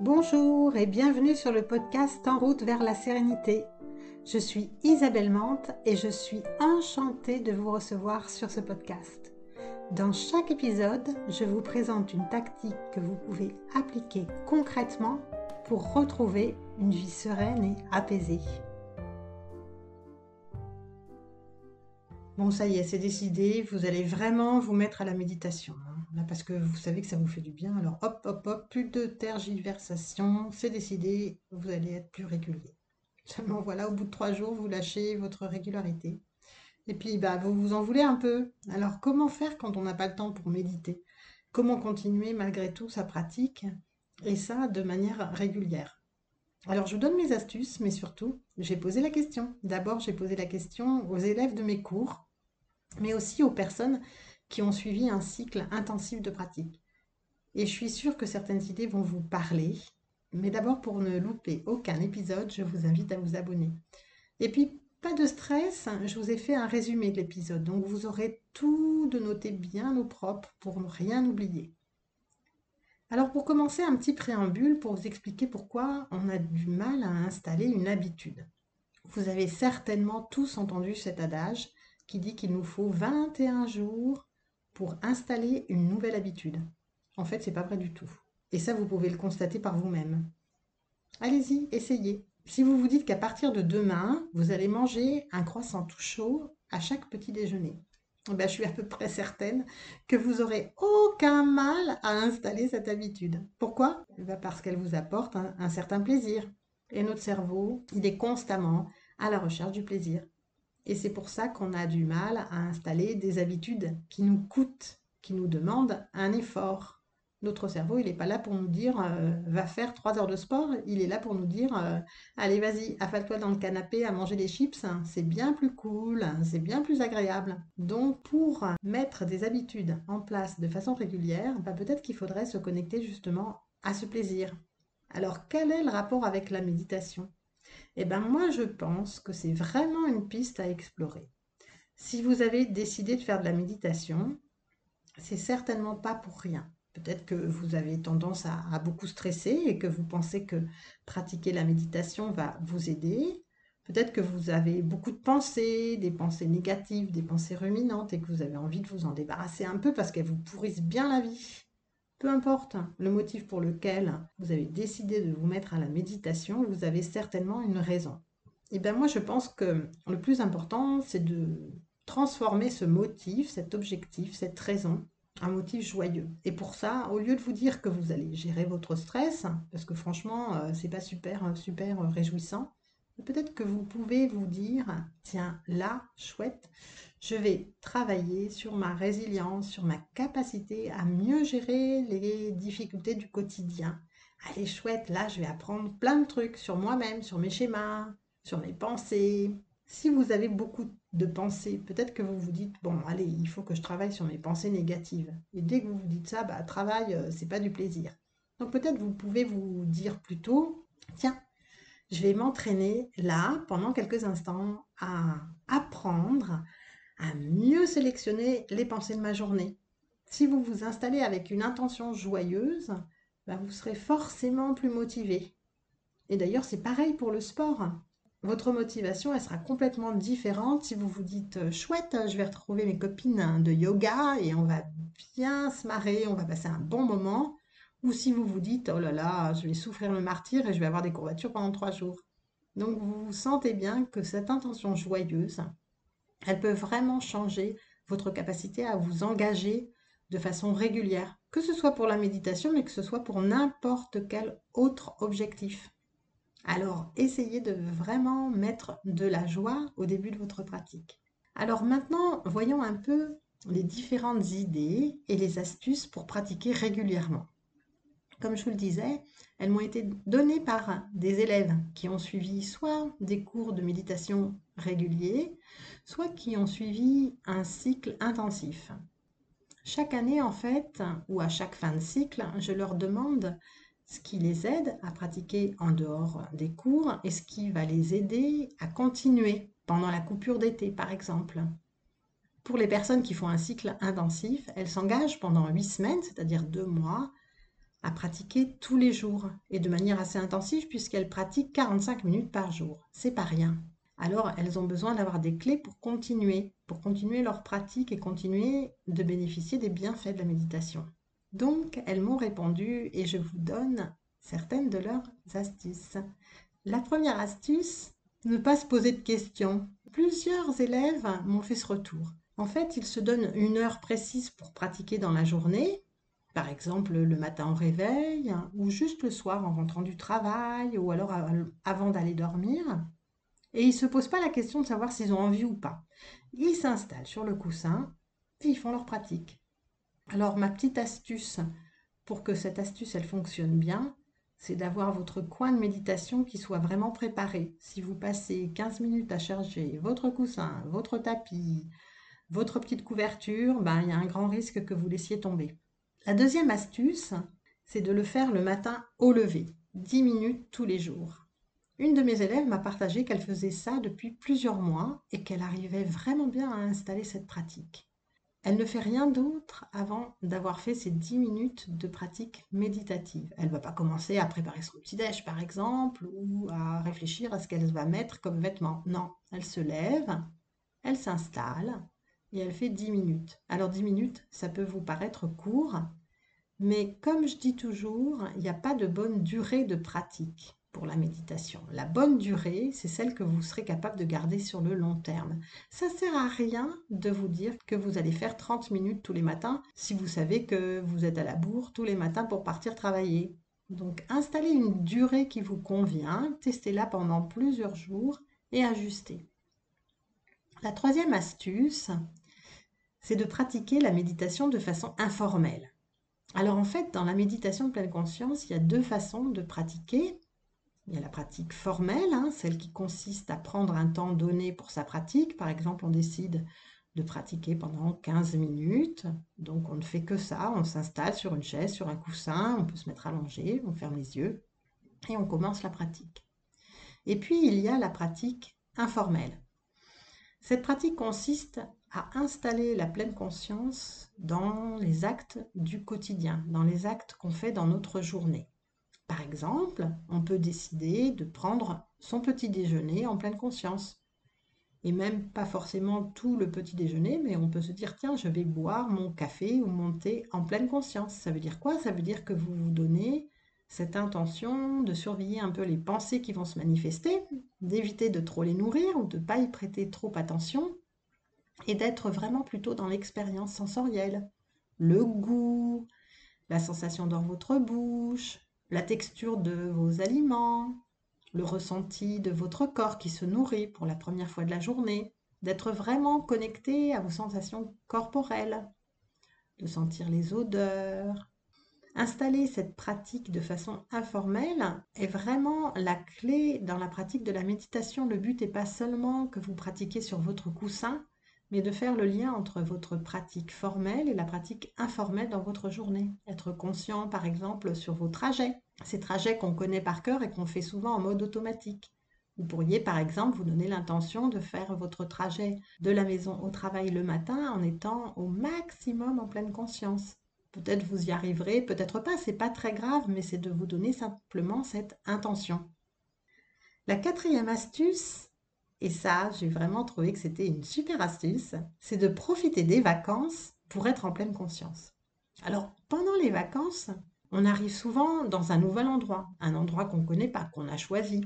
Bonjour et bienvenue sur le podcast En route vers la sérénité. Je suis Isabelle Mante et je suis enchantée de vous recevoir sur ce podcast. Dans chaque épisode, je vous présente une tactique que vous pouvez appliquer concrètement pour retrouver une vie sereine et apaisée. Bon, ça y est, c'est décidé, vous allez vraiment vous mettre à la méditation. Parce que vous savez que ça vous fait du bien. Alors hop, hop, hop, plus de tergiversation, c'est décidé, vous allez être plus régulier. Seulement voilà, au bout de trois jours, vous lâchez votre régularité. Et puis, bah, vous vous en voulez un peu. Alors, comment faire quand on n'a pas le temps pour méditer? Comment continuer malgré tout sa pratique Et ça, de manière régulière? Alors, je vous donne mes astuces, mais surtout, j'ai posé la question. D'abord, j'ai posé la question aux élèves de mes cours mais aussi aux personnes qui ont suivi un cycle intensif de pratique. Et je suis sûre que certaines idées vont vous parler, mais d'abord pour ne louper aucun épisode, je vous invite à vous abonner. Et puis, pas de stress, je vous ai fait un résumé de l'épisode, donc vous aurez tout de noter bien au propre pour ne rien oublier. Alors pour commencer, un petit préambule pour vous expliquer pourquoi on a du mal à installer une habitude. Vous avez certainement tous entendu cet adage, qui dit qu'il nous faut 21 jours installer une nouvelle habitude. En fait, c'est pas vrai du tout. Et ça, vous pouvez le constater par vous-même. Allez-y, essayez. Si vous vous dites qu'à partir de demain, vous allez manger un croissant tout chaud à chaque petit déjeuner, eh ben, je suis à peu près certaine que vous aurez aucun mal à installer cette habitude. Pourquoi? Eh ben, Parce qu'elle vous apporte un certain plaisir. Et notre cerveau, il est constamment à la recherche du plaisir. Et c'est pour ça qu'on a du mal à installer des habitudes qui nous coûtent, qui nous demandent un effort. Notre cerveau, il n'est pas là pour nous dire euh, va faire trois heures de sport, il est là pour nous dire euh, allez vas-y, affale-toi dans le canapé à manger des chips, c'est bien plus cool, c'est bien plus agréable. Donc pour mettre des habitudes en place de façon régulière, bah, peut-être qu'il faudrait se connecter justement à ce plaisir. Alors quel est le rapport avec la méditation? Eh bien moi je pense que c'est vraiment une piste à explorer. Si vous avez décidé de faire de la méditation, c'est certainement pas pour rien. Peut-être que vous avez tendance à, beaucoup stresser et que vous pensez que pratiquer la méditation va vous aider. Peut-être que vous avez beaucoup de pensées, des pensées négatives, des pensées ruminantes et que vous avez envie de vous en débarrasser un peu parce qu'elles vous pourrissent bien la vie. Peu importe le motif pour lequel vous avez décidé de vous mettre à la méditation, vous avez certainement une raison. Et eh bien moi je pense que le plus important c'est de transformer ce motif, cet objectif, cette raison un motif joyeux. Et pour ça, au lieu de vous dire que vous allez gérer votre stress, parce que franchement, euh, c'est pas super, super réjouissant, peut-être que vous pouvez vous dire, tiens, là, chouette, je vais travailler sur ma résilience, sur ma capacité à mieux gérer les difficultés du quotidien. Allez, chouette, là, je vais apprendre plein de trucs sur moi-même, sur mes schémas, sur mes pensées. Si vous avez beaucoup de pensées, peut-être que vous vous dites, bon, allez, il faut que je travaille sur mes pensées négatives. Et dès que vous vous dites ça, bah, travail, euh, c'est pas du plaisir. Donc peut-être vous pouvez vous dire plutôt, tiens, je vais m'entraîner là, pendant quelques instants, à apprendre à mieux sélectionner les pensées de ma journée. Si vous vous installez avec une intention joyeuse, bah, vous serez forcément plus motivé. Et d'ailleurs, c'est pareil pour le sport. Votre motivation, elle sera complètement différente si vous vous dites euh, chouette, je vais retrouver mes copines de yoga et on va bien se marrer, on va passer un bon moment. Ou si vous vous dites oh là là, je vais souffrir le martyr et je vais avoir des courbatures pendant trois jours. Donc vous sentez bien que cette intention joyeuse, elle peut vraiment changer votre capacité à vous engager de façon régulière, que ce soit pour la méditation, mais que ce soit pour n'importe quel autre objectif. Alors, essayez de vraiment mettre de la joie au début de votre pratique. Alors maintenant, voyons un peu les différentes idées et les astuces pour pratiquer régulièrement. Comme je vous le disais, elles m'ont été données par des élèves qui ont suivi soit des cours de méditation réguliers, soit qui ont suivi un cycle intensif. Chaque année, en fait, ou à chaque fin de cycle, je leur demande ce qui les aide à pratiquer en dehors des cours et ce qui va les aider à continuer pendant la coupure d'été, par exemple. Pour les personnes qui font un cycle intensif, elles s'engagent pendant huit semaines, c'est-à-dire deux mois, à pratiquer tous les jours et de manière assez intensive puisqu'elles pratiquent 45 minutes par jour. C'est pas rien. Alors elles ont besoin d'avoir des clés pour continuer, pour continuer leur pratique et continuer de bénéficier des bienfaits de la méditation. Donc elles m'ont répondu et je vous donne certaines de leurs astuces. La première astuce, ne pas se poser de questions. Plusieurs élèves m'ont fait ce retour. En fait, ils se donnent une heure précise pour pratiquer dans la journée, par exemple le matin au réveil, ou juste le soir en rentrant du travail, ou alors avant d'aller dormir. Et ils ne se posent pas la question de savoir s'ils ont envie ou pas. Ils s'installent sur le coussin et ils font leur pratique. Alors ma petite astuce pour que cette astuce elle fonctionne bien, c'est d'avoir votre coin de méditation qui soit vraiment préparé. Si vous passez 15 minutes à charger votre coussin, votre tapis, votre petite couverture, ben, il y a un grand risque que vous laissiez tomber. La deuxième astuce, c'est de le faire le matin au lever, 10 minutes tous les jours. Une de mes élèves m'a partagé qu'elle faisait ça depuis plusieurs mois et qu'elle arrivait vraiment bien à installer cette pratique. Elle ne fait rien d'autre avant d'avoir fait ses 10 minutes de pratique méditative. Elle ne va pas commencer à préparer son petit-déj, par exemple, ou à réfléchir à ce qu'elle va mettre comme vêtements. Non, elle se lève, elle s'installe et elle fait 10 minutes. Alors 10 minutes, ça peut vous paraître court, mais comme je dis toujours, il n'y a pas de bonne durée de pratique pour la méditation. La bonne durée, c'est celle que vous serez capable de garder sur le long terme. Ça ne sert à rien de vous dire que vous allez faire 30 minutes tous les matins si vous savez que vous êtes à la bourre tous les matins pour partir travailler. Donc installez une durée qui vous convient, testez-la pendant plusieurs jours et ajustez. La troisième astuce, c'est de pratiquer la méditation de façon informelle. Alors en fait, dans la méditation de pleine conscience, il y a deux façons de pratiquer. Il y a la pratique formelle, hein, celle qui consiste à prendre un temps donné pour sa pratique. Par exemple, on décide de pratiquer pendant 15 minutes. Donc on ne fait que ça, on s'installe sur une chaise, sur un coussin, on peut se mettre allongé, on ferme les yeux et on commence la pratique. Et puis il y a la pratique informelle. Cette pratique consiste à installer la pleine conscience dans les actes du quotidien, dans les actes qu'on fait dans notre journée. Par exemple, on peut décider de prendre son petit déjeuner en pleine conscience. Et même pas forcément tout le petit déjeuner, mais on peut se dire, tiens, je vais boire mon café ou mon thé en pleine conscience. Ça veut dire quoi? Ça veut dire que vous vous donnez cette intention de surveiller un peu les pensées qui vont se manifester, d'éviter de trop les nourrir ou de ne pas y prêter trop attention, et d'être vraiment plutôt dans l'expérience sensorielle. Le goût, la sensation dans votre bouche, la texture de vos aliments, le ressenti de votre corps qui se nourrit pour la première fois de la journée, d'être vraiment connecté à vos sensations corporelles, de sentir les odeurs. Installer cette pratique de façon informelle est vraiment la clé dans la pratique de la méditation. Le but n'est pas seulement que vous pratiquiez sur votre coussin, mais de faire le lien entre votre pratique formelle et la pratique informelle dans votre journée. Être conscient, par exemple, sur vos trajets, ces trajets qu'on connaît par cœur et qu'on fait souvent en mode automatique. Vous pourriez, par exemple, vous donner l'intention de faire votre trajet de la maison au travail le matin en étant au maximum en pleine conscience. Peut-être vous y arriverez, peut-être pas, c'est pas très grave, mais c'est de vous donner simplement cette intention. La quatrième astuce, et ça, j'ai vraiment trouvé que c'était une super astuce, c'est de profiter des vacances pour être en pleine conscience. Alors, pendant les vacances, on arrive souvent dans un nouvel endroit, un endroit qu'on ne connaît pas, qu'on a choisi.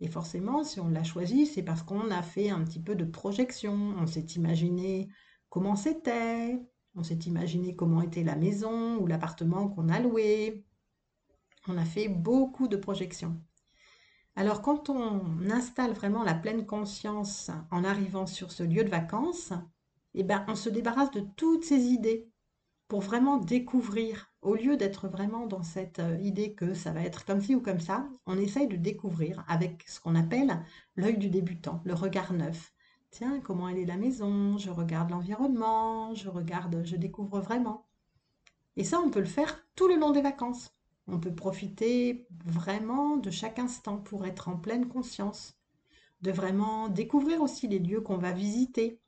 Et forcément, si on l'a choisi, c'est parce qu'on a fait un petit peu de projection, on s'est imaginé comment c'était, on s'est imaginé comment était la maison ou l'appartement qu'on a loué. On a fait beaucoup de projections. Alors quand on installe vraiment la pleine conscience en arrivant sur ce lieu de vacances, eh ben, on se débarrasse de toutes ces idées pour vraiment découvrir. Au lieu d'être vraiment dans cette euh, idée que ça va être comme ci ou comme ça, on essaye de découvrir avec ce qu'on appelle l'œil du débutant, le regard neuf. Comment elle est la maison, je regarde l'environnement, je regarde, je découvre vraiment. Et ça, on peut le faire tout le long des vacances. On peut profiter vraiment de chaque instant pour être en pleine conscience, de vraiment découvrir aussi les lieux qu'on va visiter,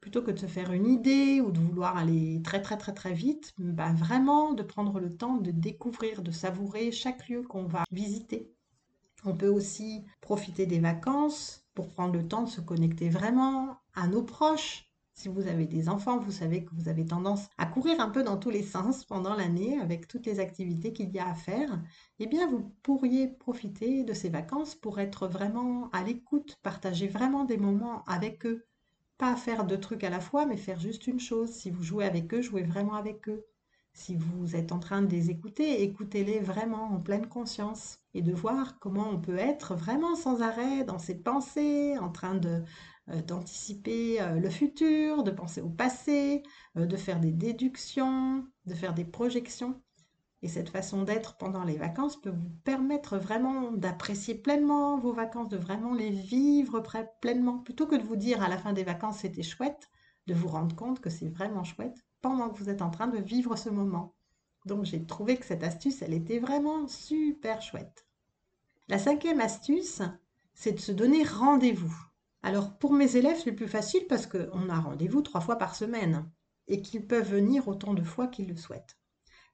plutôt que de se faire une idée ou de vouloir aller très très très très vite, bah vraiment de prendre le temps de découvrir, de savourer chaque lieu qu'on va visiter. On peut aussi profiter des vacances pour prendre le temps de se connecter vraiment à nos proches. Si vous avez des enfants, vous savez que vous avez tendance à courir un peu dans tous les sens pendant l'année avec toutes les activités qu'il y a à faire. Eh bien, vous pourriez profiter de ces vacances pour être vraiment à l'écoute, partager vraiment des moments avec eux, pas faire deux trucs à la fois, mais faire juste une chose. Si vous jouez avec eux, jouez vraiment avec eux. Si vous êtes en train de les écouter, écoutez-les vraiment en pleine conscience et de voir comment on peut être vraiment sans arrêt dans ses pensées, en train de euh, d'anticiper euh, le futur, de penser au passé, euh, de faire des déductions, de faire des projections. Et cette façon d'être pendant les vacances peut vous permettre vraiment d'apprécier pleinement vos vacances, de vraiment les vivre pleinement, plutôt que de vous dire à la fin des vacances c'était chouette, de vous rendre compte que c'est vraiment chouette pendant que vous êtes en train de vivre ce moment. Donc j'ai trouvé que cette astuce, elle était vraiment super chouette. La cinquième astuce, c'est de se donner rendez-vous. Alors pour mes élèves, c'est plus facile parce qu'on a rendez-vous trois fois par semaine et qu'ils peuvent venir autant de fois qu'ils le souhaitent.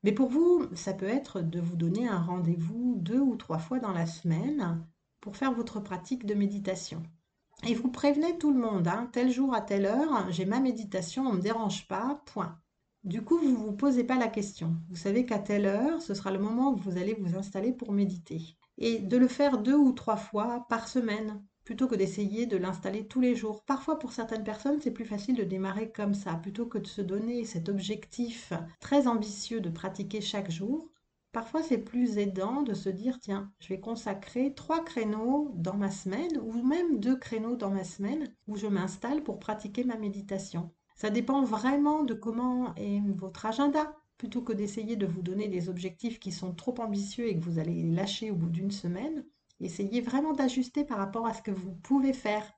Mais pour vous, ça peut être de vous donner un rendez-vous deux ou trois fois dans la semaine pour faire votre pratique de méditation. Et vous prévenez tout le monde, hein, tel jour à telle heure, j'ai ma méditation, on ne me dérange pas, point. Du coup, vous ne vous posez pas la question. Vous savez qu'à telle heure, ce sera le moment où vous allez vous installer pour méditer. Et de le faire deux ou trois fois par semaine, plutôt que d'essayer de l'installer tous les jours. Parfois, pour certaines personnes, c'est plus facile de démarrer comme ça, plutôt que de se donner cet objectif très ambitieux de pratiquer chaque jour. Parfois, c'est plus aidant de se dire, tiens, je vais consacrer trois créneaux dans ma semaine, ou même deux créneaux dans ma semaine, où je m'installe pour pratiquer ma méditation. Ça dépend vraiment de comment est votre agenda. Plutôt que d'essayer de vous donner des objectifs qui sont trop ambitieux et que vous allez lâcher au bout d'une semaine, Essayez vraiment d'ajuster par rapport à ce que vous pouvez faire.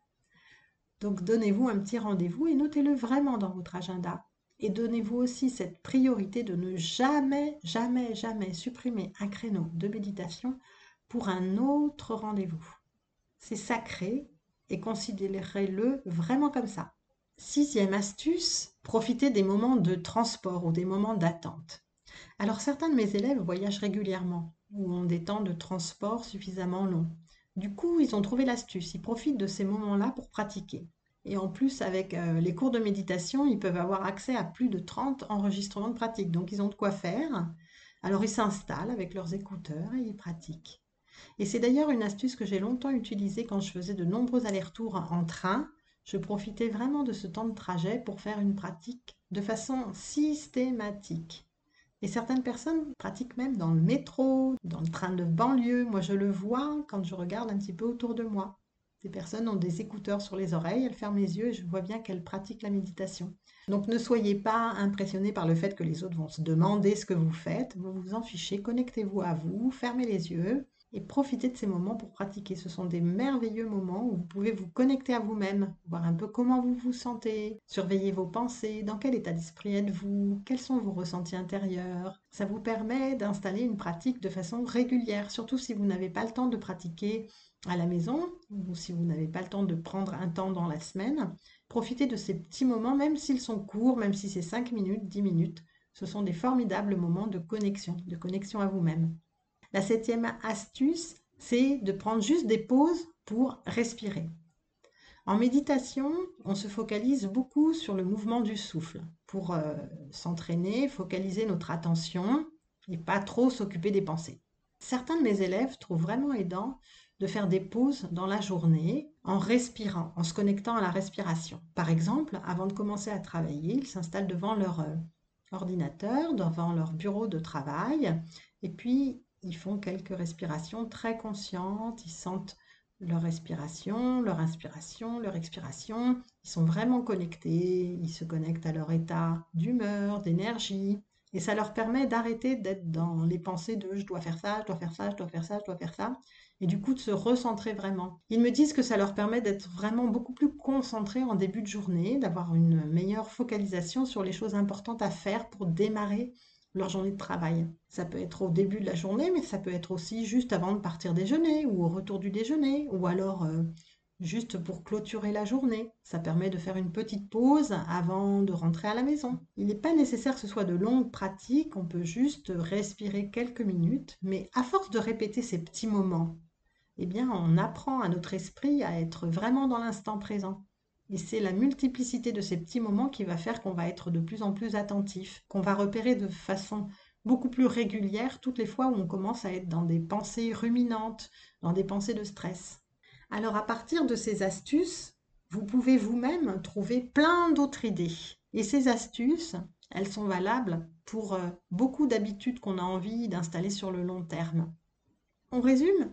Donc donnez-vous un petit rendez-vous et notez-le vraiment dans votre agenda. Et donnez-vous aussi cette priorité de ne jamais, jamais, jamais supprimer un créneau de méditation pour un autre rendez-vous. C'est sacré et considérez-le vraiment comme ça. Sixième astuce, profitez des moments de transport ou des moments d'attente. Alors certains de mes élèves voyagent régulièrement ou ont des temps de transport suffisamment longs. Du coup, ils ont trouvé l'astuce, ils profitent de ces moments-là pour pratiquer. Et en plus, avec euh, les cours de méditation, ils peuvent avoir accès à plus de 30 enregistrements de pratique. Donc, ils ont de quoi faire. Alors, ils s'installent avec leurs écouteurs et ils pratiquent. Et c'est d'ailleurs une astuce que j'ai longtemps utilisée quand je faisais de nombreux allers-retours en train. Je profitais vraiment de ce temps de trajet pour faire une pratique de façon systématique. Et certaines personnes pratiquent même dans le métro, dans le train de banlieue. Moi, je le vois quand je regarde un petit peu autour de moi. Ces personnes ont des écouteurs sur les oreilles, elles ferment les yeux et je vois bien qu'elles pratiquent la méditation. Donc ne soyez pas impressionnés par le fait que les autres vont se demander ce que vous faites. Vous vous en fichez, connectez-vous à vous, fermez les yeux et profitez de ces moments pour pratiquer. Ce sont des merveilleux moments où vous pouvez vous connecter à vous-même, voir un peu comment vous vous sentez, surveiller vos pensées, dans quel état d'esprit êtes-vous, quels sont vos ressentis intérieurs. Ça vous permet d'installer une pratique de façon régulière, surtout si vous n'avez pas le temps de pratiquer à la maison ou si vous n'avez pas le temps de prendre un temps dans la semaine. Profitez de ces petits moments, même s'ils sont courts, même si c'est 5 minutes, 10 minutes. Ce sont des formidables moments de connexion, de connexion à vous-même. La septième astuce, c'est de prendre juste des pauses pour respirer. En méditation, on se focalise beaucoup sur le mouvement du souffle pour euh, s'entraîner, focaliser notre attention et pas trop s'occuper des pensées. Certains de mes élèves trouvent vraiment aidant de faire des pauses dans la journée en respirant, en se connectant à la respiration. Par exemple, avant de commencer à travailler, ils s'installent devant leur euh, ordinateur, devant leur bureau de travail, et puis ils font quelques respirations très conscientes, ils sentent leur respiration, leur inspiration, leur expiration. Ils sont vraiment connectés, ils se connectent à leur état d'humeur, d'énergie. Et ça leur permet d'arrêter d'être dans les pensées de je dois faire ça, je dois faire ça, je dois faire ça, je dois faire ça. Et du coup de se recentrer vraiment. Ils me disent que ça leur permet d'être vraiment beaucoup plus concentrés en début de journée, d'avoir une meilleure focalisation sur les choses importantes à faire pour démarrer leur journée de travail. Ça peut être au début de la journée, mais ça peut être aussi juste avant de partir déjeuner ou au retour du déjeuner, ou alors euh, juste pour clôturer la journée. Ça permet de faire une petite pause avant de rentrer à la maison. Il n'est pas nécessaire que ce soit de longues pratiques, on peut juste respirer quelques minutes, mais à force de répéter ces petits moments, eh bien on apprend à notre esprit à être vraiment dans l'instant présent. Et c'est la multiplicité de ces petits moments qui va faire qu'on va être de plus en plus attentif, qu'on va repérer de façon beaucoup plus régulière toutes les fois où on commence à être dans des pensées ruminantes, dans des pensées de stress. Alors à partir de ces astuces, vous pouvez vous-même trouver plein d'autres idées. Et ces astuces, elles sont valables pour euh, beaucoup d'habitudes qu'on a envie d'installer sur le long terme. On résume?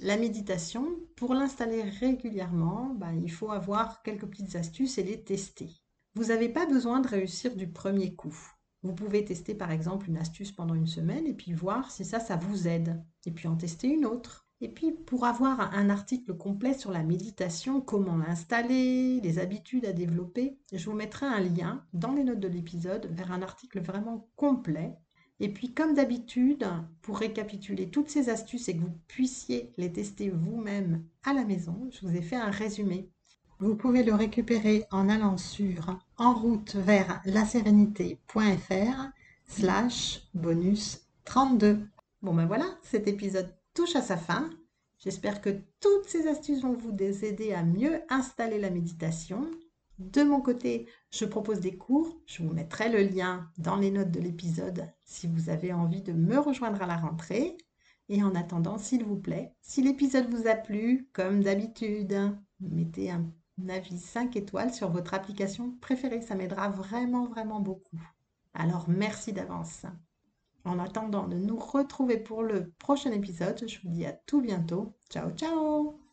La méditation, pour l'installer régulièrement, ben, il faut avoir quelques petites astuces et les tester. Vous n'avez pas besoin de réussir du premier coup. Vous pouvez tester par exemple une astuce pendant une semaine et puis voir si ça, ça vous aide. Et puis en tester une autre. Et puis pour avoir un article complet sur la méditation, comment l'installer, les habitudes à développer, je vous mettrai un lien dans les notes de l'épisode vers un article vraiment complet et puis, comme d'habitude, pour récapituler toutes ces astuces et que vous puissiez les tester vous-même à la maison, je vous ai fait un résumé. Vous pouvez le récupérer en allant sur en route vers la sérénité.fr slash bonus 32. Bon ben voilà, cet épisode touche à sa fin. J'espère que toutes ces astuces vont vous aider à mieux installer la méditation de mon côté, je propose des cours. Je vous mettrai le lien dans les notes de l'épisode si vous avez envie de me rejoindre à la rentrée. Et en attendant, s'il vous plaît, si l'épisode vous a plu, comme d'habitude, mettez un avis 5 étoiles sur votre application préférée. Ça m'aidera vraiment, vraiment beaucoup. Alors, merci d'avance. En attendant de nous retrouver pour le prochain épisode, je vous dis à tout bientôt. Ciao, ciao